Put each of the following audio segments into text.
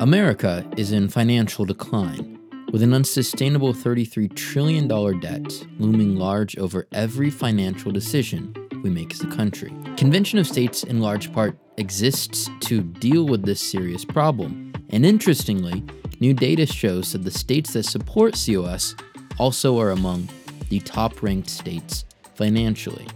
America is in financial decline, with an unsustainable $33 trillion debt looming large over every financial decision we make as a country. Convention of States, in large part, exists to deal with this serious problem. And interestingly, new data shows that the states that support COS also are among the top ranked states financially.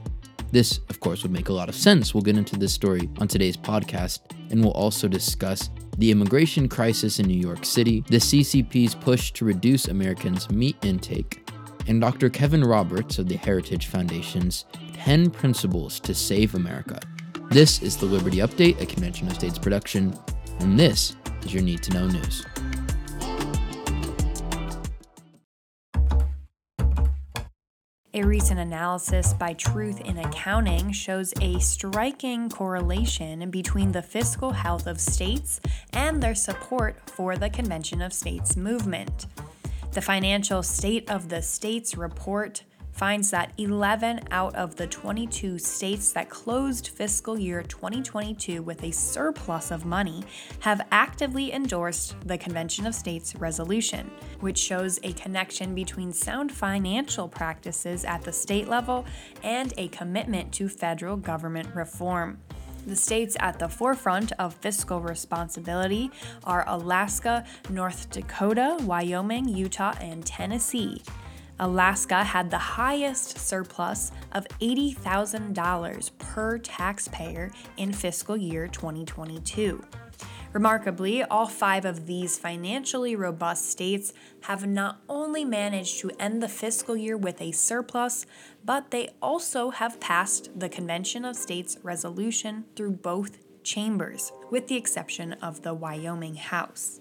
This, of course, would make a lot of sense. We'll get into this story on today's podcast, and we'll also discuss the immigration crisis in New York City, the CCP's push to reduce Americans' meat intake, and Dr. Kevin Roberts of the Heritage Foundation's 10 Principles to Save America. This is the Liberty Update, a Convention of States production, and this is your Need to Know News. A recent analysis by Truth in Accounting shows a striking correlation between the fiscal health of states and their support for the Convention of States movement. The Financial State of the States report finds that 11 out of the 22 states that closed fiscal year 2022 with a surplus of money have actively endorsed the Convention of States resolution, which shows a connection between sound financial practices at the state level and a commitment to federal government reform. The states at the forefront of fiscal responsibility are Alaska, North Dakota, Wyoming, Utah, and Tennessee. Alaska had the highest surplus of $80,000 per taxpayer in fiscal year 2022. Remarkably, all five of these financially robust states have not only managed to end the fiscal year with a surplus, but they also have passed the Convention of States resolution through both chambers, with the exception of the Wyoming House.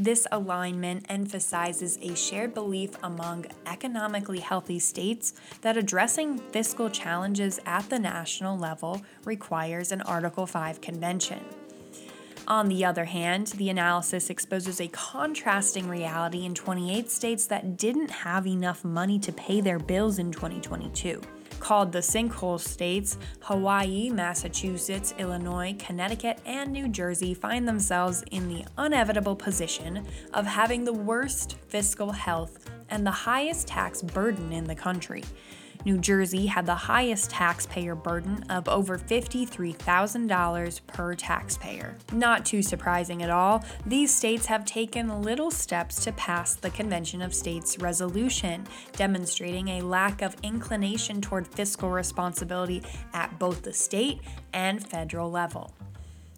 This alignment emphasizes a shared belief among economically healthy states that addressing fiscal challenges at the national level requires an Article 5 convention. On the other hand, the analysis exposes a contrasting reality in 28 states that didn't have enough money to pay their bills in 2022 called the sinkhole states, Hawaii, Massachusetts, Illinois, Connecticut, and New Jersey find themselves in the inevitable position of having the worst fiscal health and the highest tax burden in the country. New Jersey had the highest taxpayer burden of over $53,000 per taxpayer. Not too surprising at all, these states have taken little steps to pass the Convention of States resolution, demonstrating a lack of inclination toward fiscal responsibility at both the state and federal level.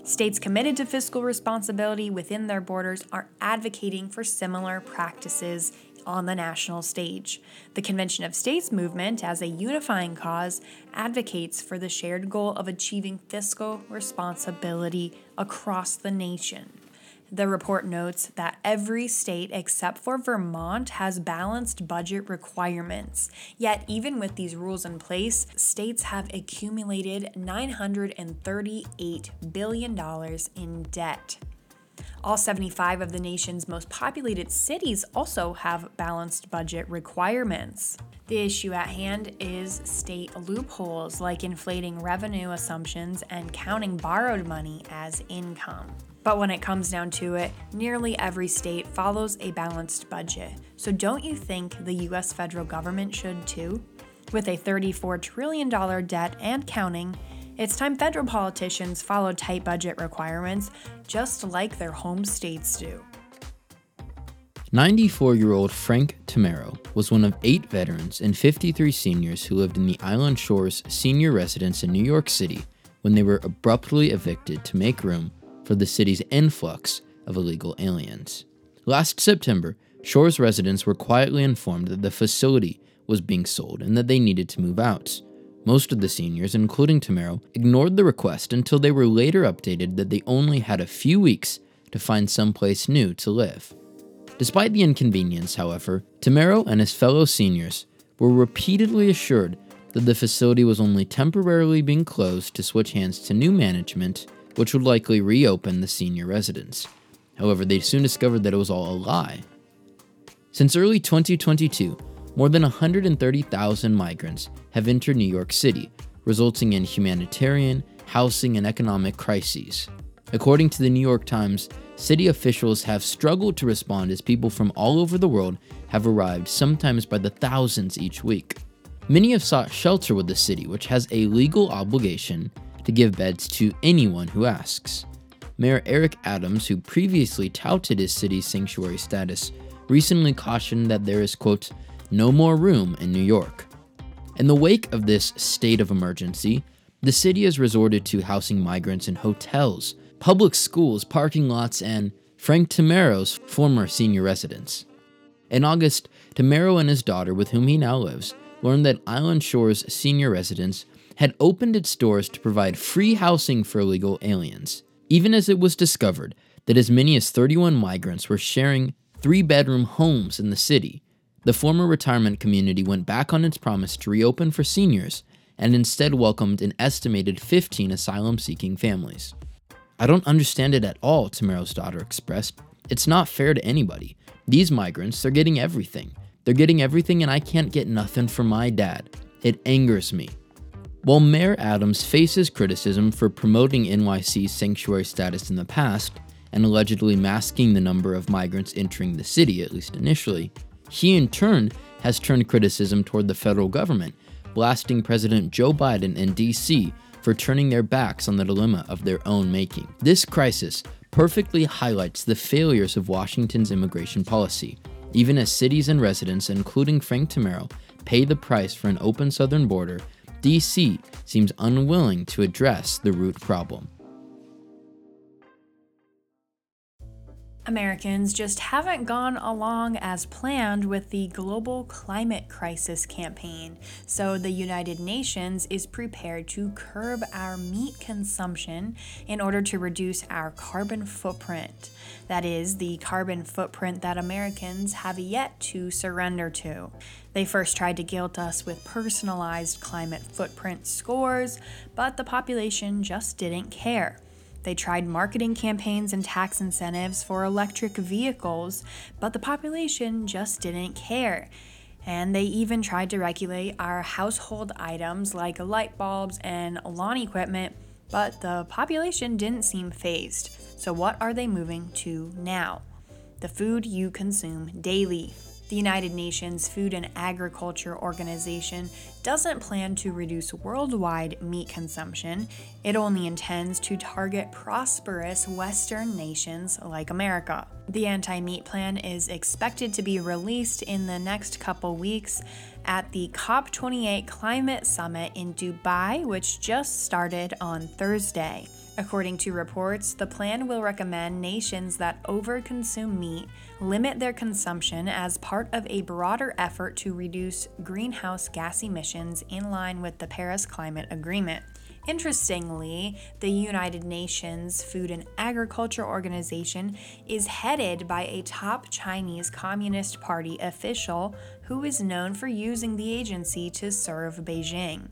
States committed to fiscal responsibility within their borders are advocating for similar practices on the national stage. The Convention of States movement, as a unifying cause, advocates for the shared goal of achieving fiscal responsibility across the nation. The report notes that every state except for Vermont has balanced budget requirements. Yet, even with these rules in place, states have accumulated $938 billion in debt. All 75 of the nation's most populated cities also have balanced budget requirements. The issue at hand is state loopholes like inflating revenue assumptions and counting borrowed money as income. But when it comes down to it, nearly every state follows a balanced budget. So don't you think the US federal government should too? With a $34 trillion debt and counting, it's time federal politicians follow tight budget requirements, just like their home states do. 94 year old Frank Tamero was one of eight veterans and 53 seniors who lived in the Island Shores senior residence in New York City when they were abruptly evicted to make room for the city's influx of illegal aliens. Last September, Shores residents were quietly informed that the facility was being sold and that they needed to move out. Most of the seniors, including Tamero, ignored the request until they were later updated that they only had a few weeks to find someplace new to live. Despite the inconvenience, however, Tamero and his fellow seniors were repeatedly assured that the facility was only temporarily being closed to switch hands to new management, which would likely reopen the senior residence. However, they soon discovered that it was all a lie. Since early 2022, more than 130,000 migrants have entered New York City, resulting in humanitarian, housing, and economic crises. According to the New York Times, city officials have struggled to respond as people from all over the world have arrived, sometimes by the thousands each week. Many have sought shelter with the city, which has a legal obligation to give beds to anyone who asks. Mayor Eric Adams, who previously touted his city's sanctuary status, recently cautioned that there is, quote, no more room in New York. In the wake of this state of emergency, the city has resorted to housing migrants in hotels, public schools, parking lots, and Frank Tamero's former senior residence. In August, Tamero and his daughter, with whom he now lives, learned that Island Shore's senior residence had opened its doors to provide free housing for illegal aliens even as it was discovered that as many as 31 migrants were sharing three bedroom homes in the city. The former retirement community went back on its promise to reopen for seniors and instead welcomed an estimated 15 asylum seeking families. I don't understand it at all, Tamero's daughter expressed. It's not fair to anybody. These migrants, they're getting everything. They're getting everything, and I can't get nothing for my dad. It angers me. While Mayor Adams faces criticism for promoting NYC's sanctuary status in the past and allegedly masking the number of migrants entering the city, at least initially, he in turn has turned criticism toward the federal government, blasting President Joe Biden and DC for turning their backs on the dilemma of their own making. This crisis perfectly highlights the failures of Washington's immigration policy, even as cities and residents, including Frank Tamero, pay the price for an open southern border DC seems unwilling to address the root problem. Americans just haven't gone along as planned with the global climate crisis campaign, so the United Nations is prepared to curb our meat consumption in order to reduce our carbon footprint. That is, the carbon footprint that Americans have yet to surrender to. They first tried to guilt us with personalized climate footprint scores, but the population just didn't care. They tried marketing campaigns and tax incentives for electric vehicles, but the population just didn't care. And they even tried to regulate our household items like light bulbs and lawn equipment, but the population didn't seem fazed. So, what are they moving to now? The food you consume daily. The United Nations Food and Agriculture Organization doesn't plan to reduce worldwide meat consumption. It only intends to target prosperous Western nations like America. The anti meat plan is expected to be released in the next couple weeks at the COP28 Climate Summit in Dubai, which just started on Thursday. According to reports, the plan will recommend nations that overconsume meat limit their consumption as part of a broader effort to reduce greenhouse gas emissions in line with the Paris Climate Agreement. Interestingly, the United Nations Food and Agriculture Organization is headed by a top Chinese Communist Party official who is known for using the agency to serve Beijing.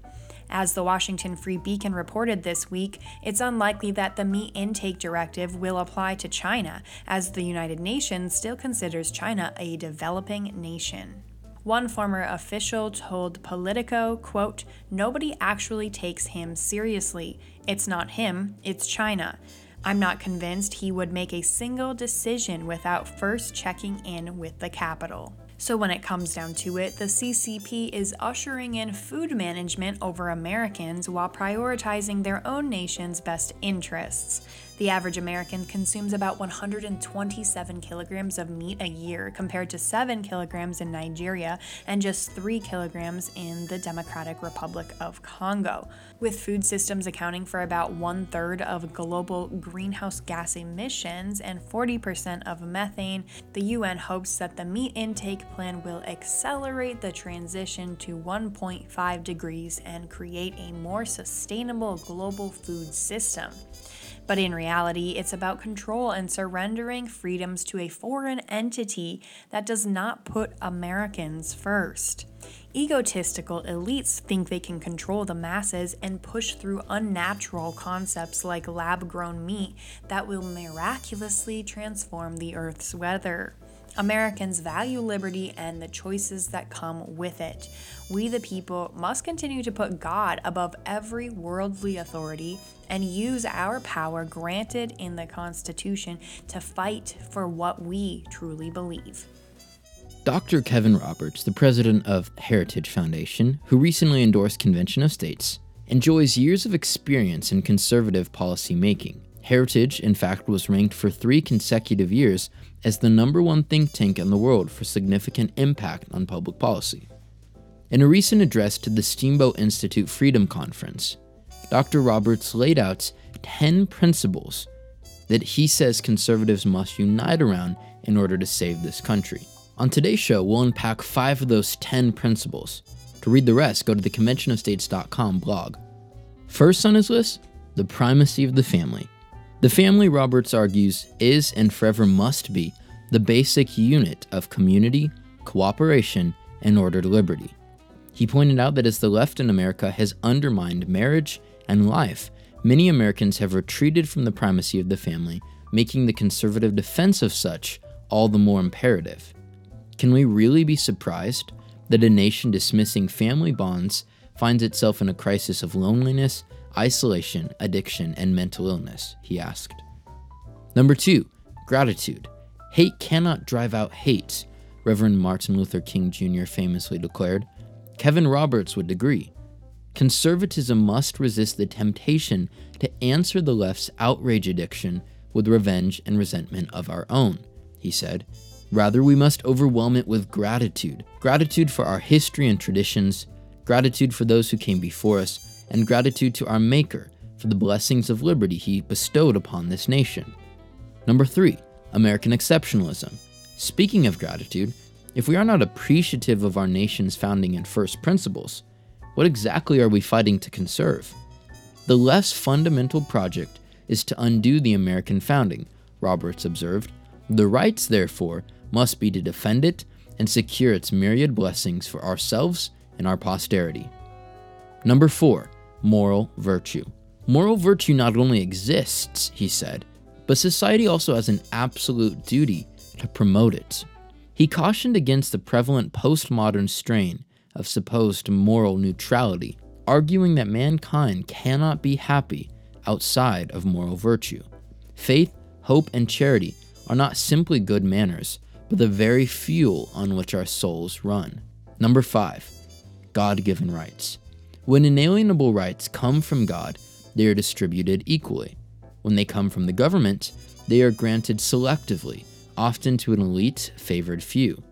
As the Washington Free Beacon reported this week, it's unlikely that the meat intake directive will apply to China, as the United Nations still considers China a developing nation. One former official told Politico, quote, "Nobody actually takes him seriously. It's not him, it's China." I'm not convinced he would make a single decision without first checking in with the capital. So, when it comes down to it, the CCP is ushering in food management over Americans while prioritizing their own nation's best interests. The average American consumes about 127 kilograms of meat a year, compared to 7 kilograms in Nigeria and just 3 kilograms in the Democratic Republic of Congo. With food systems accounting for about one third of global greenhouse gas emissions and 40% of methane, the UN hopes that the meat intake plan will accelerate the transition to 1.5 degrees and create a more sustainable global food system. But in reality, it's about control and surrendering freedoms to a foreign entity that does not put Americans first. Egotistical elites think they can control the masses and push through unnatural concepts like lab grown meat that will miraculously transform the Earth's weather. Americans value liberty and the choices that come with it. We, the people, must continue to put God above every worldly authority and use our power granted in the Constitution to fight for what we truly believe. Dr. Kevin Roberts, the president of Heritage Foundation, who recently endorsed Convention of States, enjoys years of experience in conservative policy making. Heritage, in fact, was ranked for three consecutive years as the number one think tank in the world for significant impact on public policy. In a recent address to the Steamboat Institute Freedom Conference, Dr. Roberts laid out 10 principles that he says conservatives must unite around in order to save this country. On today's show, we'll unpack five of those 10 principles. To read the rest, go to the conventionofstates.com blog. First on his list, the primacy of the family. The family, Roberts argues, is and forever must be the basic unit of community, cooperation, and ordered liberty. He pointed out that as the left in America has undermined marriage and life, many Americans have retreated from the primacy of the family, making the conservative defense of such all the more imperative. Can we really be surprised that a nation dismissing family bonds finds itself in a crisis of loneliness isolation, addiction, and mental illness? He asked. Number two, gratitude. Hate cannot drive out hate, Reverend Martin Luther King Jr. famously declared. Kevin Roberts would agree. Conservatism must resist the temptation to answer the left's outrage addiction with revenge and resentment of our own, he said. Rather, we must overwhelm it with gratitude gratitude for our history and traditions, gratitude for those who came before us, and gratitude to our Maker for the blessings of liberty he bestowed upon this nation. Number three, American exceptionalism. Speaking of gratitude, if we are not appreciative of our nation's founding and first principles, what exactly are we fighting to conserve? The less fundamental project is to undo the American founding, Roberts observed. The rights, therefore, must be to defend it and secure its myriad blessings for ourselves and our posterity. Number four, moral virtue. Moral virtue not only exists, he said, but society also has an absolute duty to promote it. He cautioned against the prevalent postmodern strain of supposed moral neutrality, arguing that mankind cannot be happy outside of moral virtue. Faith, hope, and charity are not simply good manners, but the very fuel on which our souls run. Number five, God given rights. When inalienable rights come from God, they are distributed equally. When they come from the government, they are granted selectively, often to an elite favored few.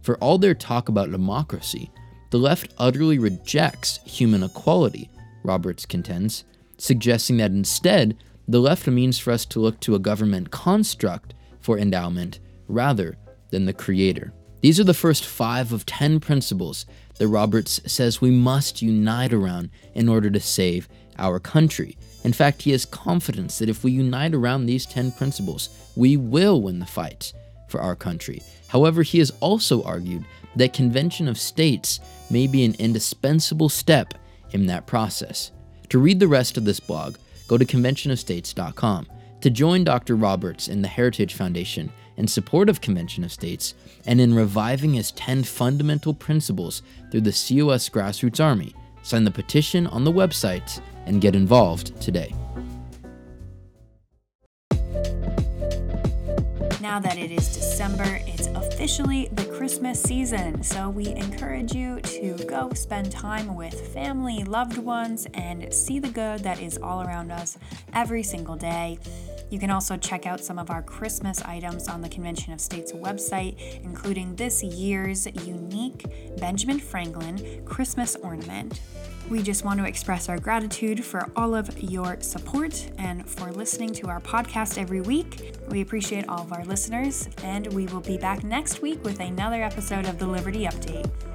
For all their talk about democracy, the left utterly rejects human equality, Roberts contends, suggesting that instead, the left means for us to look to a government construct for endowment rather than the creator. These are the first five of ten principles that Roberts says we must unite around in order to save our country. In fact, he has confidence that if we unite around these 10 principles, we will win the fight for our country. However, he has also argued that Convention of States may be an indispensable step in that process. To read the rest of this blog, go to conventionofstates.com. To join Dr. Roberts in the Heritage Foundation, in support of Convention of States and in reviving his 10 fundamental principles through the COS Grassroots Army. Sign the petition on the website and get involved today. Now that it is December, it's officially the Christmas season, so we encourage you to go spend time with family, loved ones, and see the good that is all around us every single day. You can also check out some of our Christmas items on the Convention of States website, including this year's unique Benjamin Franklin Christmas ornament. We just want to express our gratitude for all of your support and for listening to our podcast every week. We appreciate all of our listeners, and we will be back next week with another episode of the Liberty Update.